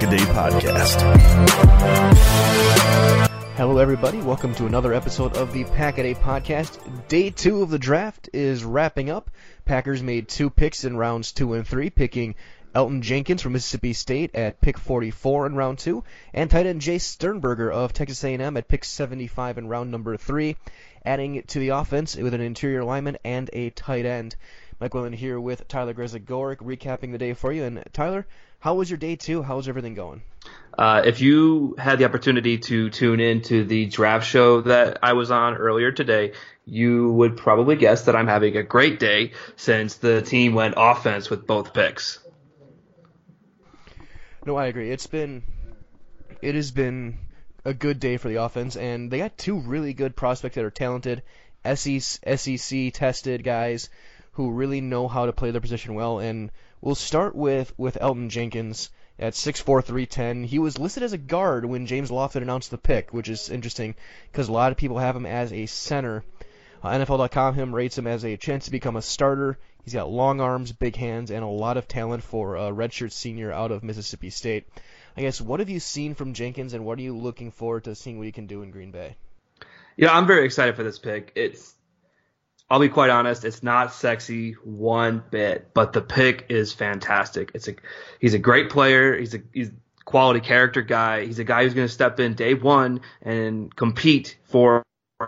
This is the Pack a Day Podcast. Hello, everybody. Welcome to another episode of the Pack a Day Podcast. Day two of the draft is wrapping up. Packers made two picks in rounds two and three, picking Elton Jenkins from Mississippi State at pick 44 in round two, and tight end Jace Sternberger of Texas A&M at pick 75 in round number three, adding to the offense with an interior lineman and a tight end. Mike Willen here with Tyler Grezagoric, recapping the day for you. And Tyler, how was your day two? was everything going? Uh, if you had the opportunity to tune in to the draft show that I was on earlier today, you would probably guess that I'm having a great day since the team went offense with both picks. No, I agree. It's been, it has been a good day for the offense, and they got two really good prospects that are talented, SEC tested guys who really know how to play their position well. And we'll start with with Elton Jenkins at 6'4", 310. He was listed as a guard when James Lofton announced the pick, which is interesting because a lot of people have him as a center. Uh, NFL.com him rates him as a chance to become a starter. He's got long arms, big hands, and a lot of talent for a redshirt senior out of Mississippi State. I guess what have you seen from Jenkins, and what are you looking forward to seeing what he can do in Green Bay? Yeah, I'm very excited for this pick. It's I'll be quite honest, it's not sexy one bit, but the pick is fantastic. It's a he's a great player. He's a he's quality character guy. He's a guy who's going to step in day one and compete for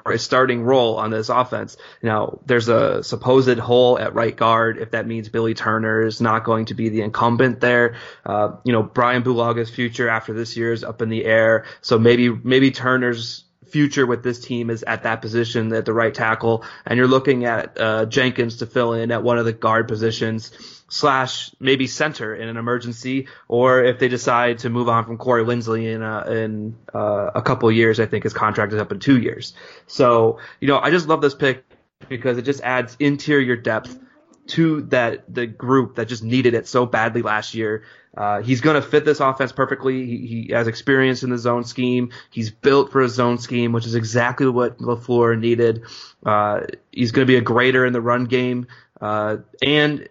a starting role on this offense. Now, there's a supposed hole at right guard. If that means Billy Turner is not going to be the incumbent there, uh, you know, Brian Bulaga's future after this year is up in the air. So maybe maybe Turner's future with this team is at that position at the right tackle, and you're looking at uh, Jenkins to fill in at one of the guard positions slash maybe center in an emergency, or if they decide to move on from Corey Linsley in a, in uh, a couple years, I think his contract is up in two years. So you know, I just love this pick because it just adds interior depth to that the group that just needed it so badly last year. Uh, he's going to fit this offense perfectly. He, he, has experience in the zone scheme. He's built for a zone scheme, which is exactly what LaFleur needed. Uh, he's going to be a greater in the run game. Uh, and,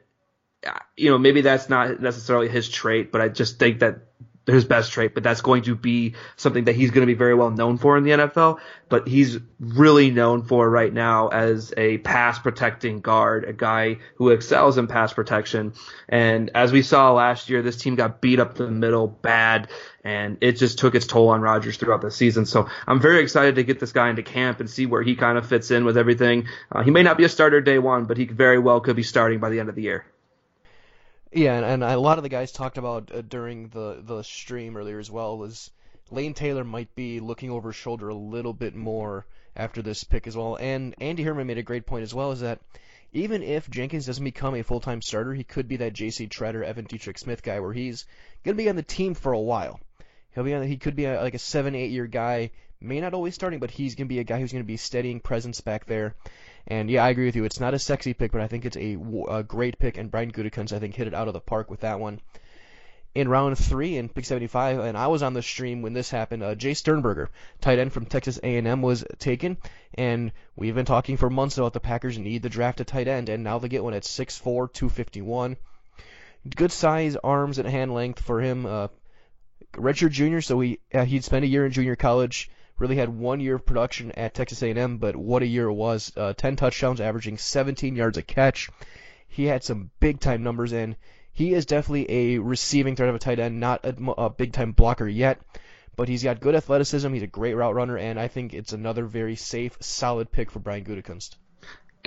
you know, maybe that's not necessarily his trait, but I just think that his best trait, but that's going to be something that he's going to be very well known for in the NFL. But he's really known for right now as a pass protecting guard, a guy who excels in pass protection. And as we saw last year, this team got beat up the middle bad, and it just took its toll on Rodgers throughout the season. So I'm very excited to get this guy into camp and see where he kind of fits in with everything. Uh, he may not be a starter day one, but he very well could be starting by the end of the year. Yeah, and, and a lot of the guys talked about uh, during the the stream earlier as well was Lane Taylor might be looking over his shoulder a little bit more after this pick as well. And Andy Herman made a great point as well, is that even if Jenkins doesn't become a full-time starter, he could be that J.C. Tretter, Evan Dietrich Smith guy, where he's going to be on the team for a while. He'll be on. He could be a, like a seven, eight-year guy. May not always starting, but he's going to be a guy who's going to be steadying presence back there. And yeah, I agree with you. It's not a sexy pick, but I think it's a, a great pick. And Brian Gutekunst, I think, hit it out of the park with that one. In round three in pick 75, and I was on the stream when this happened. Uh, Jace Sternberger, tight end from Texas A&M, was taken, and we've been talking for months about the Packers need to draft a tight end, and now they get one at 6'4", 251. Good size, arms, and hand length for him. Uh, junior, so he uh, he'd spent a year in junior college really had one year of production at Texas A&M, but what a year it was. Uh, 10 touchdowns, averaging 17 yards a catch. He had some big time numbers, and he is definitely a receiving threat of a tight end, not a, a big time blocker yet. But he's got good athleticism. He's a great route runner, and I think it's another very safe, solid pick for Brian Gutekunst.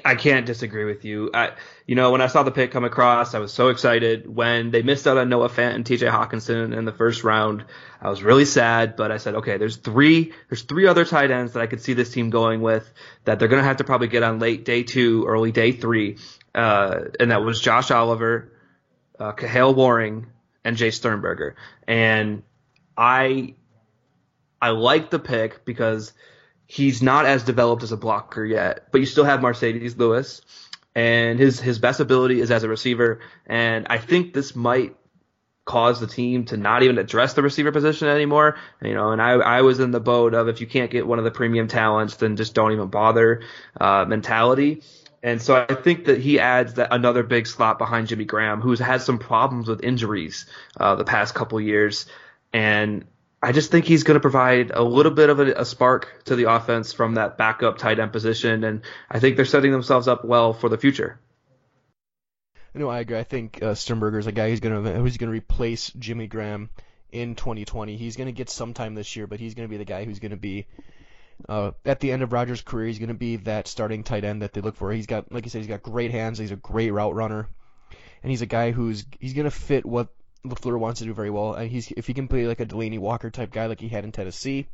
I can't disagree with you. I, you know, when I saw the pick come across, I was so excited. When they missed out on Noah Fant and T.J. Hockenson in the first round, I was really sad. But I said, okay, there's three, there's three other tight ends that I could see this team going with that they're gonna have to probably get on late day two, early day three, uh, and that was Josh Oliver, uh, Kahale Warring, and Jace Sternberger. And I, I like the pick because he's not as developed as a blocker yet, but you still have Marcedes Lewis, and his his best ability is as a receiver. And I think this might cause the team to not even address the receiver position anymore. You know, and I I was in the boat of if you can't get one of the premium talents, then just don't even bother uh, mentality. And so I think that he adds that another big slot behind Jimmy Graham, who's had some problems with injuries uh, the past couple years. And I just think he's going to provide a little bit of a, a, spark to the offense from that backup tight end position, and I think they're setting themselves up well for the future. No, I agree. I think uh, Sternberger is a guy who's going to who's going to replace Jimmy Graham in 2020. He's going to get some time this year, but he's going to be the guy who's going to be uh, at the end of Rodgers' career. He's going to be that starting tight end that they look for. He's got, like you said, he's got great hands. He's a great route runner, and he's a guy who's he's going to fit what LaFleur wants to do very well. And he's if he can play like a Delanie Walker type guy like he had in Tennessee,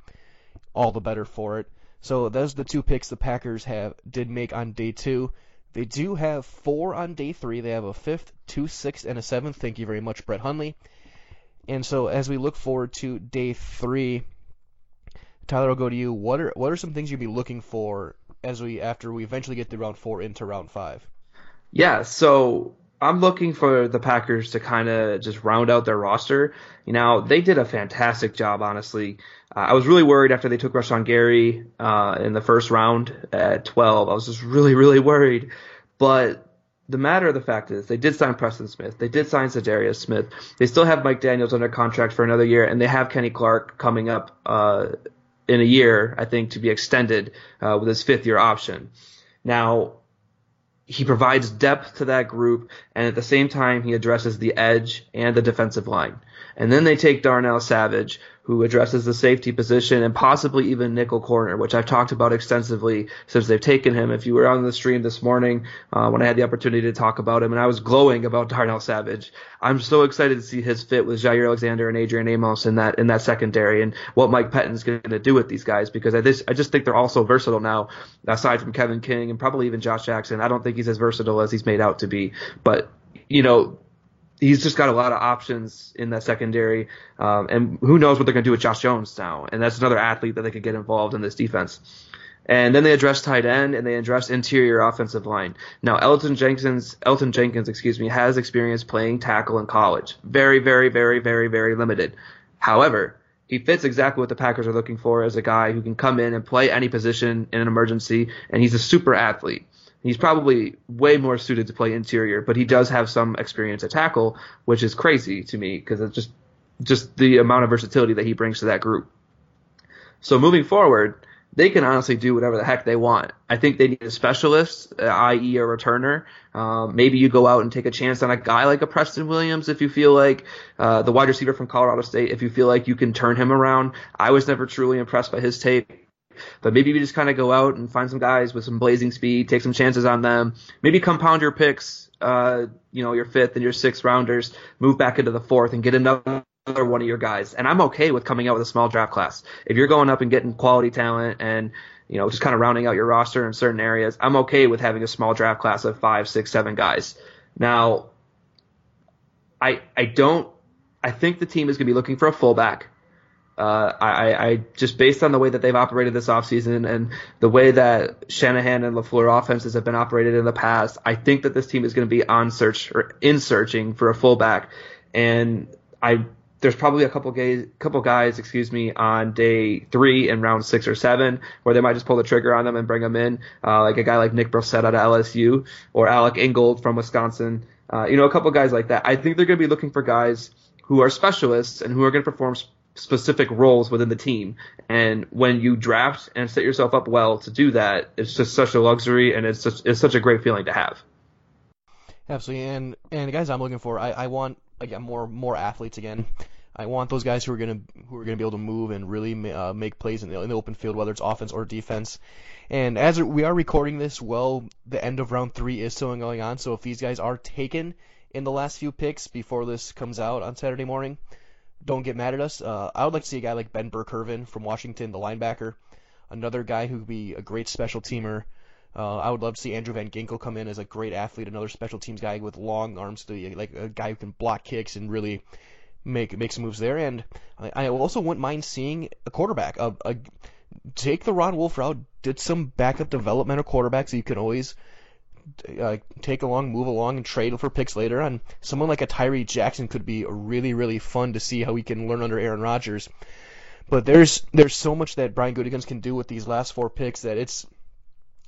all the better for it. So those are the two picks the Packers have did make on day two. They do have four on day three. They have a fifth, two, sixth, and a seventh. Thank you very much, Brett Hundley. And so as we look forward to day three, Tyler, I'll go to you. What are what are some things you'd be looking for as we after we eventually get to round four into round five? Yeah, so I'm looking for the Packers to kind of just round out their roster. You know, they did a fantastic job, honestly. Uh, I was really worried after they took Rashan Gary uh, in the first round at 12. I was just really, really worried. But the matter of the fact is, they did sign Preston Smith. They did sign Za'Darius Smith. They still have Mike Daniels under contract for another year, and they have Kenny Clark coming up uh, in a year, I think, to be extended uh, with his fifth year option. Now, he provides depth to that group, and at the same time, he addresses the edge and the defensive line. And then they take Darnell Savage, who addresses the safety position and possibly even nickel corner, which I've talked about extensively since they've taken him. If you were on the stream this morning uh, when I had the opportunity to talk about him, and I was glowing about Darnell Savage, I'm so excited to see his fit with Jaire Alexander and Adrian Amos in that in that secondary and what Mike Pettine's going to do with these guys because I just I just think they're all so versatile now. Aside from Kevin King and probably even Josh Jackson, I don't think he's as versatile as he's made out to be. But you know, he's just got a lot of options in that secondary, um, and who knows what they're going to do with Josh Jones now? And that's another athlete that they could get involved in this defense. And then they address tight end and they address interior offensive line. Now Elton Jenkins, Elgton Jenkins, excuse me, has experience playing tackle in college. Very, very, very, very, very limited. However, he fits exactly what the Packers are looking for as a guy who can come in and play any position in an emergency, and he's a super athlete. He's probably way more suited to play interior, but he does have some experience at tackle, which is crazy to me because it's just just the amount of versatility that he brings to that group. So moving forward, they can honestly do whatever the heck they want. I think they need a specialist, uh, i.e., a returner. Um, maybe you go out and take a chance on a guy like a Preston Williams if you feel like uh, the wide receiver from Colorado State, if you feel like you can turn him around. I was never truly impressed by his tape. But maybe you just kind of go out and find some guys with some blazing speed, take some chances on them. Maybe compound your picks, uh, you know, your fifth and your sixth rounders, move back into the fourth and get another one of your guys. And I'm okay with coming out with a small draft class. If you're going up and getting quality talent and you know just kind of rounding out your roster in certain areas, I'm okay with having a small draft class of five, six, seven guys. Now, I I don't. I think the team is going to be looking for a fullback. Uh, I, I just based on the way that they've operated this offseason and the way that Shanahan and LaFleur offenses have been operated in the past, I think that this team is going to be on search or in searching for a fullback. And I there's probably a couple guys, couple guys, excuse me, on day three and round six or seven where they might just pull the trigger on them and bring them in, uh, like a guy like Nick Brossette out of LSU or Alec Ingold from Wisconsin. Uh, you know, a couple guys like that. I think they're going to be looking for guys who are specialists and who are going to perform specific roles within the team. And when you draft and set yourself up well to do that, it's just such a luxury and it's such, it's such a great feeling to have. Absolutely, and and the guys I'm looking for, I, I want again more more athletes again. I want those guys who are gonna who are gonna be able to move and really uh, make plays in the, in the open field, whether it's offense or defense. And as we are recording this, well, the end of round three is still going on. So if these guys are taken in the last few picks before this comes out on Saturday morning, don't get mad at us. Uh, I would like to see a guy like Ben Burr-Kirven from Washington, the linebacker, another guy who would be a great special teamer. Uh, I would love to see Andrew Van Ginkel come in as a great athlete, another special teams guy with long arms, to like a guy who can block kicks and really make make some moves there. And I, I also wouldn't mind seeing a quarterback. A, a, take the Ron Wolf route. Did some backup developmental quarterbacks that you can always uh, take along, move along, and trade for picks later. And someone like a Tyree Jackson could be really really fun to see how he can learn under Aaron Rodgers. But there's there's so much that Brian Gutekunst can do with these last four picks that it's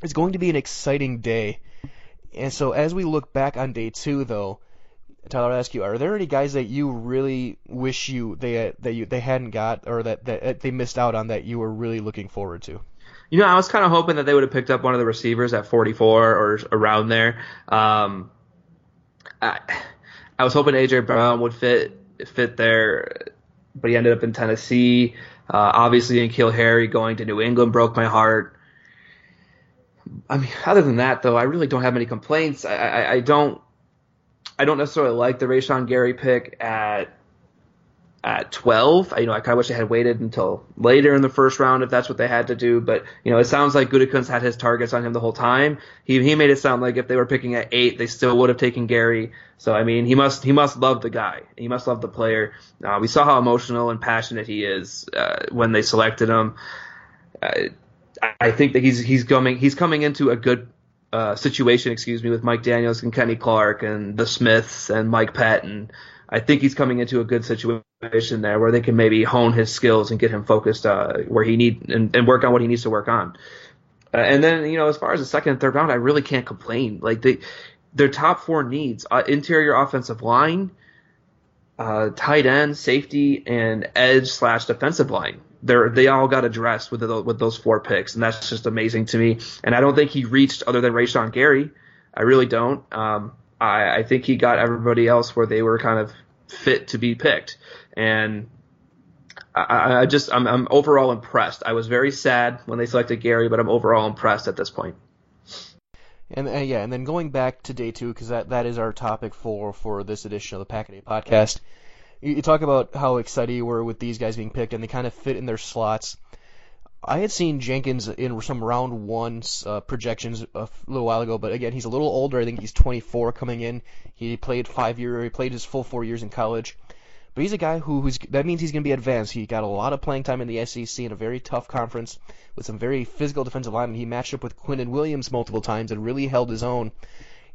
it's going to be an exciting day. And so as we look back on day two, though, Tyler, I ask you: Are there any guys that you really wish you they that you they hadn't got or that that they missed out on that you were really looking forward to? You know, I was kind of hoping that they would have picked up one of the receivers at 44 or around there. Um, I, I was hoping AJ Brown would fit fit there, but he ended up in Tennessee. Uh, obviously, N'Keal Harry going to New England broke my heart. I mean, other than that, though, I really don't have any complaints. I, I, I don't I don't necessarily like the Rashan Gary pick at at 12. I, you know, I kind of wish they had waited until later in the first round if that's what they had to do. But you know, it sounds like Gutekunst had his targets on him the whole time. He he made it sound like if they were picking at eight, they still would have taken Gary. So I mean, he must he must love the guy. He must love the player. Uh, we saw how emotional and passionate he is uh, when they selected him. Uh, I think that he's he's coming he's coming into a good uh, situation, excuse me, with Mike Daniels and Kenny Clark and the Smiths and Mike Patton. I think he's coming into a good situation there where they can maybe hone his skills and get him focused uh, where he need and, and, work on what he needs to work on. Uh, and then you know, as far as the second and third round, I really can't complain. Like they, their top four needs: uh, interior offensive line, uh, tight end, safety, and edge slash defensive line they're they all got addressed with the, with those four picks, and that's just amazing to me. And I don't think he reached other than Rashan Gary. I really don't. Um, I, I think he got everybody else where they were kind of fit to be picked, and I, I just I'm, I'm overall impressed. I was very sad when they selected Gary, but I'm overall impressed at this point. And uh, yeah, and then going back to day two because that, that is our topic for for this edition of the Pack a Day podcast you, you talk about how excited you were with these guys being picked, and they kind of fit in their slots. I had seen Jenkins in some round one uh, projections a little while ago, but again, he's a little older. I think he's 24 coming in. He played five year, he played his full four years in college. But he's a guy who, who's that means he's going to be advanced. He got a lot of playing time in the SEC in a very tough conference with some very physical defensive linemen. He matched up with Quinnen Williams multiple times and really held his own.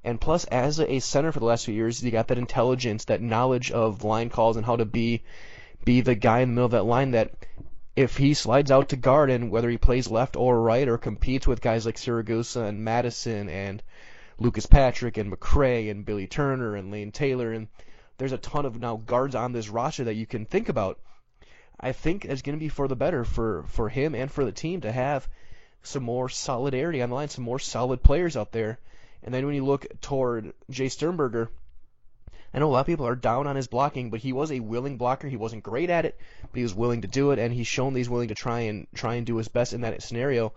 And plus, as a center for the last few years, he got that intelligence, that knowledge of line calls and how to be be the guy in the middle of that line that if he slides out to guard and whether he plays left or right or competes with guys like Siragusa and Madison and Lucas Patrick and McCray and Billy Turner and Lane Taylor and there's a ton of now guards on this roster that you can think about. I think it's going to be for the better for for him and for the team to have some more solidarity on the line, some more solid players out there. And then when you look toward Jay Sternberger, I know a lot of people are down on his blocking, but he was a willing blocker. He wasn't great at it, but he was willing to do it, and he's shown that he's willing to try and try and do his best in that scenario.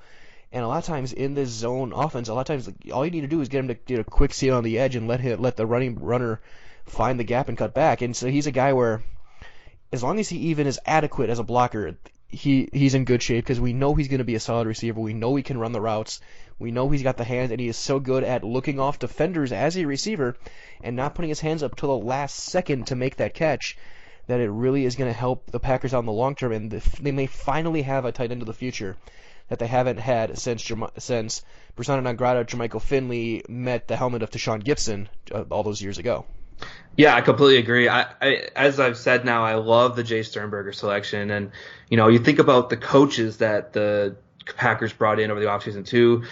And a lot of times in this zone offense, a lot of times like, all you need to do is get him to get a quick seal on the edge and let him let the running runner find the gap and cut back. And so he's a guy where as long as he even is adequate as a blocker, he he's in good shape because we know he's going to be a solid receiver. We know he can run the routes. We know he's got the hands, and he is so good at looking off defenders as a receiver and not putting his hands up till the last second to make that catch. That it really is going to help the Packers out in the long term, and they may finally have a tight end of the future that they haven't had since since Persona non grata Jermichael Finley met the helmet of Tashaun Gipson uh, all those years ago. Yeah, I completely agree. I, I, as I've said now, I love the Jay Sternberger selection, and you know, you think about the coaches that the Packers brought in over the offseason too,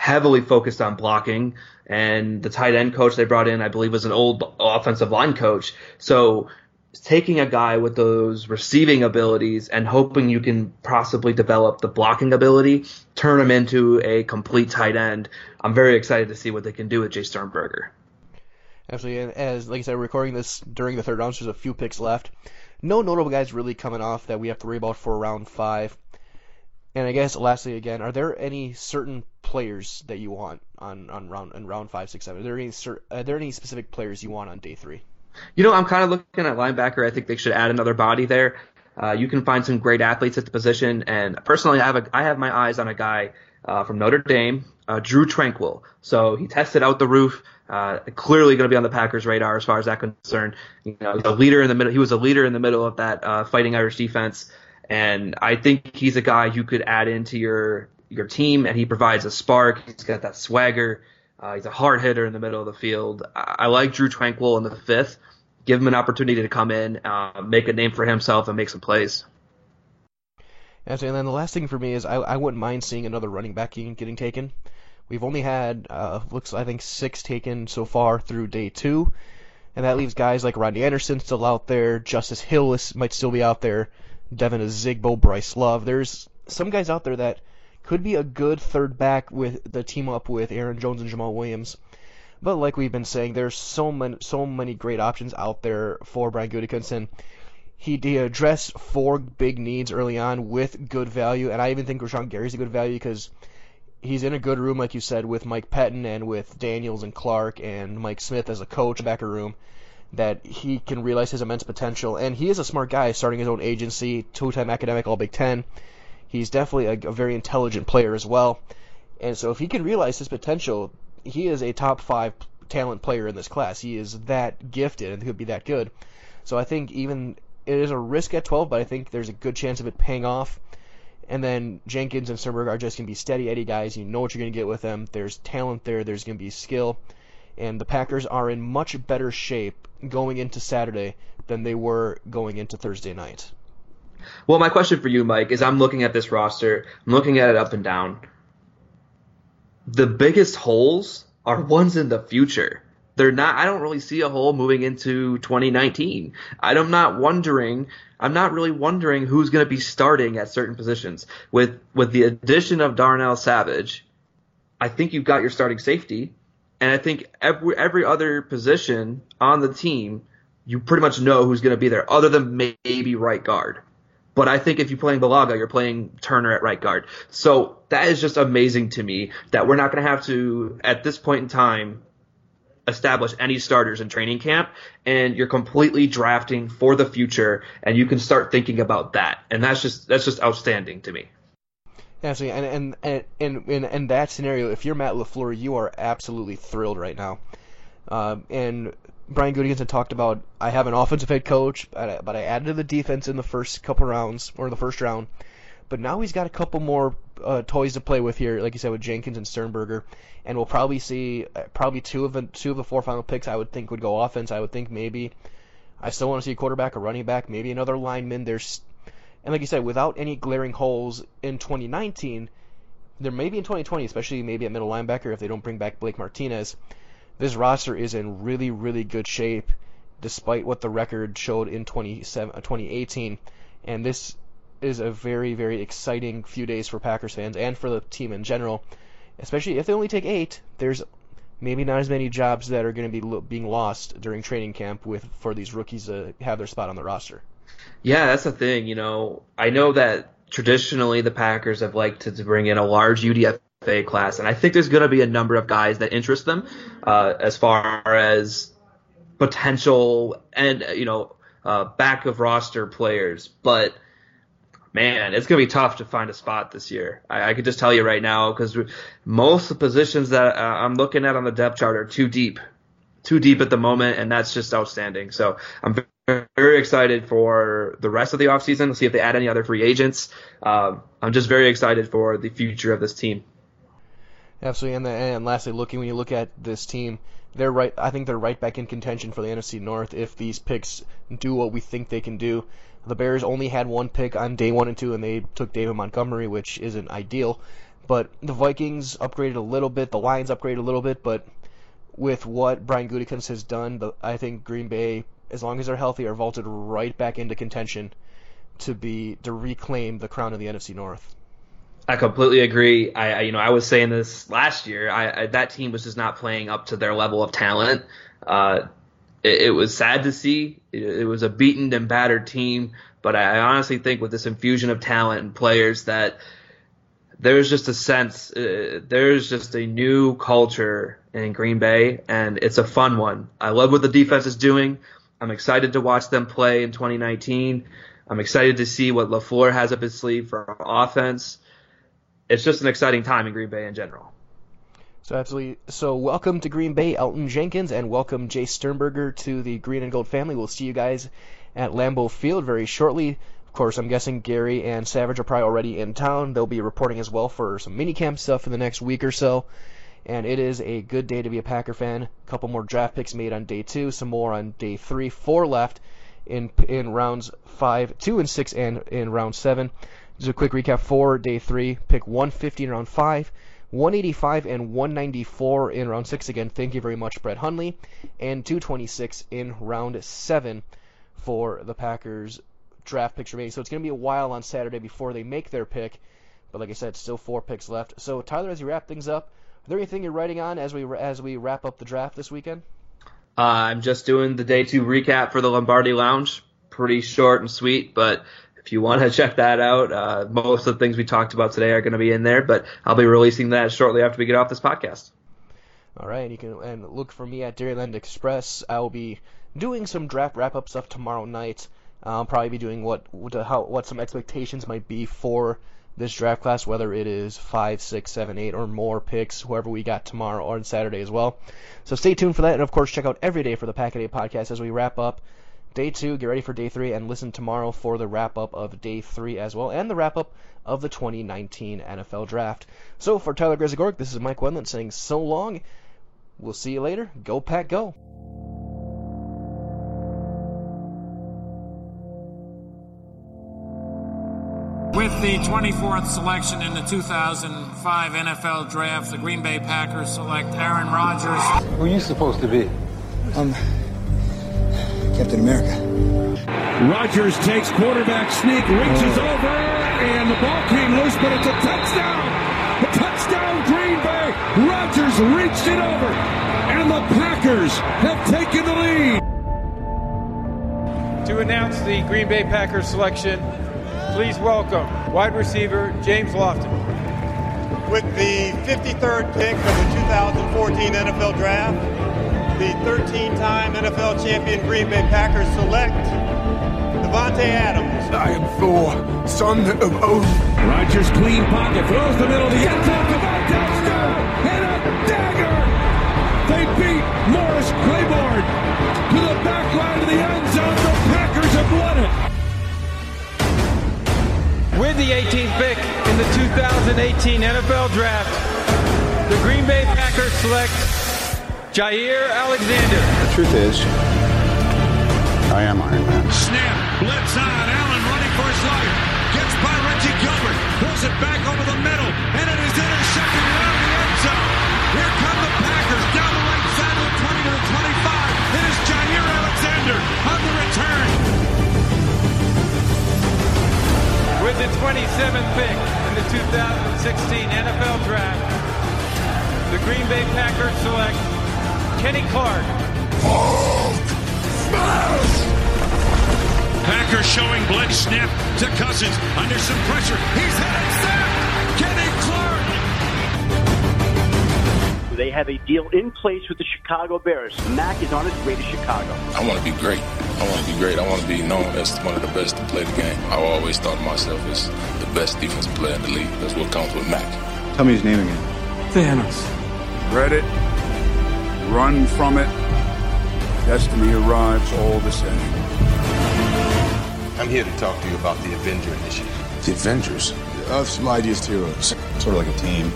heavily focused on blocking, and the tight end coach they brought in, I believe, was an old offensive line coach. So taking a guy with those receiving abilities and hoping you can possibly develop the blocking ability, turn him into a complete tight end. I'm very excited to see what they can do with Jay Sternberger. Absolutely, as like I said, recording this during the third round, so there's a few picks left. No notable guys really coming off that we have to worry about for round five. And I guess lastly, again, are there any certain players that you want on, on round in round five, six, seven? Are there any are there any specific players you want on day three? You know, I'm kind of looking at linebacker. I think they should add another body there. Uh, you can find some great athletes at the position, and personally, I have a I have my eyes on a guy uh, from Notre Dame, uh, Drue Tranquill. So he tested out the roof. Uh, clearly going to be on the Packers' radar as far as that concerned. You know, he's a leader in the middle. He was a leader in the middle of that uh, Fighting Irish defense, and I think he's a guy you could add into your your team, and he provides a spark. He's got that swagger. Uh, he's a hard hitter in the middle of the field. I, I like Drue Tranquill in the fifth. Give him an opportunity to come in, uh, make a name for himself, and make some plays. And then the last thing for me is I, I wouldn't mind seeing another running back getting taken. We've only had uh, looks I think six taken so far through day two, and that leaves guys like Rodney Anderson still out there. Justice Hill is, might still be out there. Devin Ozigbo, Bryce Love. There's some guys out there that could be a good third back with the team up with Aaron Jones and Jamaal Williams. But like we've been saying, there's so many so many great options out there for Brian Gutekunst. He, addressed four big needs early on with good value, and I even think Rashan Gary's a good value because he's in a good room, like you said, with Mike Pettine and with Daniels and Clark and Mike Smith as a coach back a room. That he can realize his immense potential, and he is a smart guy, starting his own agency, two-time academic All Big Ten. He's definitely a, a very intelligent player as well, and so if he can realize his potential, he is a top five talent player in this class. He is that gifted and could be that good. So I think even it is a risk at 12, but I think there's a good chance of it paying off. And then Jenkins and Sternberg are just going to be steady Eddie guys. You know what you're going to get with them. There's talent there. There's going to be skill. And the Packers are in much better shape going into Saturday than they were going into Thursday night. Well, my question for you, Mike, is I'm looking at this roster. I'm looking at it up and down. The biggest holes are ones in the future they're not I don't really see a hole moving into 2019. I'm not wondering I'm not really wondering who's going to be starting at certain positions. With with the addition of Darnell Savage, I think you've got your starting safety, and I think every every other position on the team, you pretty much know who's going to be there, other than maybe right guard. But I think if you're playing Bulaga, you're playing Turner at right guard. So that is just amazing to me that we're not going to have to, at this point in time, establish any starters in training camp and you're completely drafting for the future and you can start thinking about that and that's just that's just outstanding to me absolutely and and and in, in that scenario if you're matt lafleur you are absolutely thrilled right now um, and brian Gutekunst talked about i have an offensive head coach but I, but I added to the defense in the first couple rounds or the first round but now he's got a couple more uh, toys to play with here, like you said with Jenkins and Sternberger, and we'll probably see uh, probably two of the two of the four final picks. I would think would go offense. I would think maybe I still want to see a quarterback, a running back, maybe another lineman. There's and like you said, without any glaring holes in 2019, there may be in 2020, especially maybe at middle linebacker if they don't bring back Blake Martinez. This roster is in really really good shape despite what the record showed in 2018. Uh, and this is a very, very exciting few days for Packers fans and for the team in general. Especially if they only take eight, there's maybe not as many jobs that are going to be lo- being lost during training camp with for these rookies to have their spot on the roster. Yeah, that's the thing. You know, I know that traditionally the Packers have liked to, to bring in a large UDFA class, and I think there's going to be a number of guys that interest them uh, as far as potential and you know uh, back of roster players, but man, it's gonna be tough to find a spot this year. I, I can just tell you right now because most of the positions that uh, I'm looking at on the depth chart are too deep, too deep at the moment, and that's just outstanding. So I'm very, very excited for the rest of the offseason. Let's see if they add any other free agents. Um, I'm just very excited for the future of this team. Absolutely, and, the, and lastly, looking when you look at this team, they're right. I think they're right back in contention for the NFC North if these picks do what we think they can do. The Bears only had one pick on day one and two, and they took David Montgomery, which isn't ideal. But the Vikings upgraded a little bit, the Lions upgraded a little bit, but with what Brian Gutekunst has done, I think Green Bay, as long as they're healthy, are vaulted right back into contention to be to reclaim the crown of the NFC North. I completely agree. I, I, you know I was saying this last year. I, I, that team was just not playing up to their level of talent. Uh, it, it, was sad to see. It, it, was a beaten and battered team, but I honestly think with this infusion of talent and players that there's just a sense, uh, there's just a new culture in Green Bay, and it's a fun one. I love what the defense is doing. I'm excited to watch them play in 2019. I'm excited to see what LaFleur has up his sleeve for offense. It's just an exciting time in Green Bay in general. So absolutely. So welcome to Green Bay, Elton Jenkins, and welcome Jay Sternberger to the Green and Gold family. We'll see you guys at Lambeau Field very shortly. Of course, I'm guessing Gary and Savage are probably already in town. They'll be reporting as well for some minicamp stuff in the next week or so. And it is a good day to be a Packer fan. A couple more draft picks made on day two, some more on day three, four left in in rounds five, two and six, and in round seven. Just a quick recap for day three. Pick 150 in round five. 185 and 194 in round 6 again. Thank you very much, Brett Hundley. And 226 in round 7 for the Packers draft picks remaining. So it's going to be a while on Saturday before they make their pick. But like I said, still four picks left. So Tyler, as you wrap things up, are there anything you're writing on as we as we wrap up the draft this weekend? Uh, I'm just doing the day two recap for the Lombardi Lounge. Pretty short and sweet, but if you want to check that out, uh, most of the things we talked about today are going to be in there, but I'll be releasing that shortly after we get off this podcast. All right, and you can and look for me at Dairyland Express. I will be doing some draft wrap up stuff tomorrow night. I'll probably be doing what how what some expectations might be for this draft class, whether it is five, six, seven, eight, or more picks, whoever we got tomorrow or on Saturday as well. So stay tuned for that, and of course check out every day for the Pack a podcast as we wrap up day two, get ready for day three, and listen tomorrow for the wrap up of day three as well, and the wrap up of the 2019 NFL Draft. So for Tyler Grisagork, this is Mike Wendland saying so long. We'll see you later. Go Pack, go! With the 24th selection in the 2005 NFL Draft, the Green Bay Packers select Aaron Rodgers. Who are you supposed to be? Um, Captain America. Rodgers takes quarterback sneak, reaches oh. over, and the ball came loose, but it's a touchdown. A touchdown, Green Bay. Rodgers reached it over, and the Packers have taken the lead. To announce the Green Bay Packers selection, please welcome wide receiver James Lofton. With the 53rd pick of the 2014 NFL Draft, the 13-time NFL champion Green Bay Packers select Davante Adams. I am Thor, son of Odin. Rodgers clean pocket, throws the middle of the end zone. Davante down and a dagger. They beat Morris Claiborne to the back line of the end zone. The Packers have won it. With the 18th pick in the 2018 NFL Draft, the Green Bay Packers select Jaire Alexander. The truth is, I am Iron Man. Snap, blitz on, Allen running for his life. Gets by Reggie Gilbert, pulls it back over the middle, and it is intercepted around the end zone. Here come the Packers down the right side of the 20 to the 25. It is Jaire Alexander on the return. With the 27th pick in the 2016 NFL Draft, the Green Bay Packers select Kenny Clark. Packers showing blitz snap to Cousins under some pressure. He's had it sacked. Kenny Clark. They have a deal in place with the Chicago Bears. Mac is on his way to Chicago. I want to be great. I want to be great. I want to be known as one of the best to play the game. I always thought of myself as the best defensive player in the league. That's what comes with Mac. Tell me his name again. Thanos. Read it. Run from it. Destiny arrives all the same. I'm here to talk to you about the Avenger Initiative. The Avengers. Some ideas to heroes. Sort of like a team.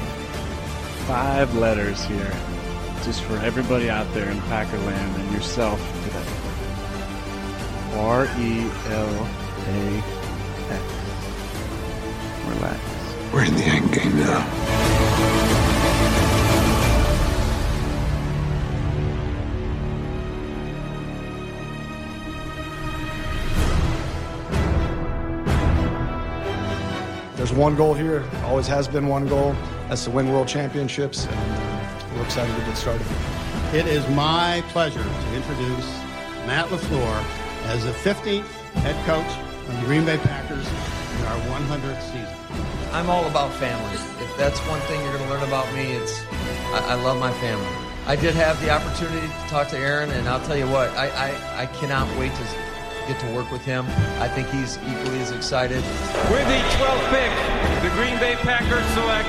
Five letters here, just for everybody out there in Packerland and yourself today. R E L A X. Relax. We're in the end game now. One goal here, always has been one goal. That's to win world championships, and uh, we're excited to get started. It is my pleasure to introduce Matt LaFleur as the 15th head coach of the Green Bay Packers in our 100th season. I'm all about family. If that's one thing you're going to learn about me, it's I, I, love my family. I did have the opportunity to talk to Aaron, and I'll tell you what, I, I, I cannot wait to get to work with him. I think he's equally as excited. With the 12th pick, the Green Bay Packers select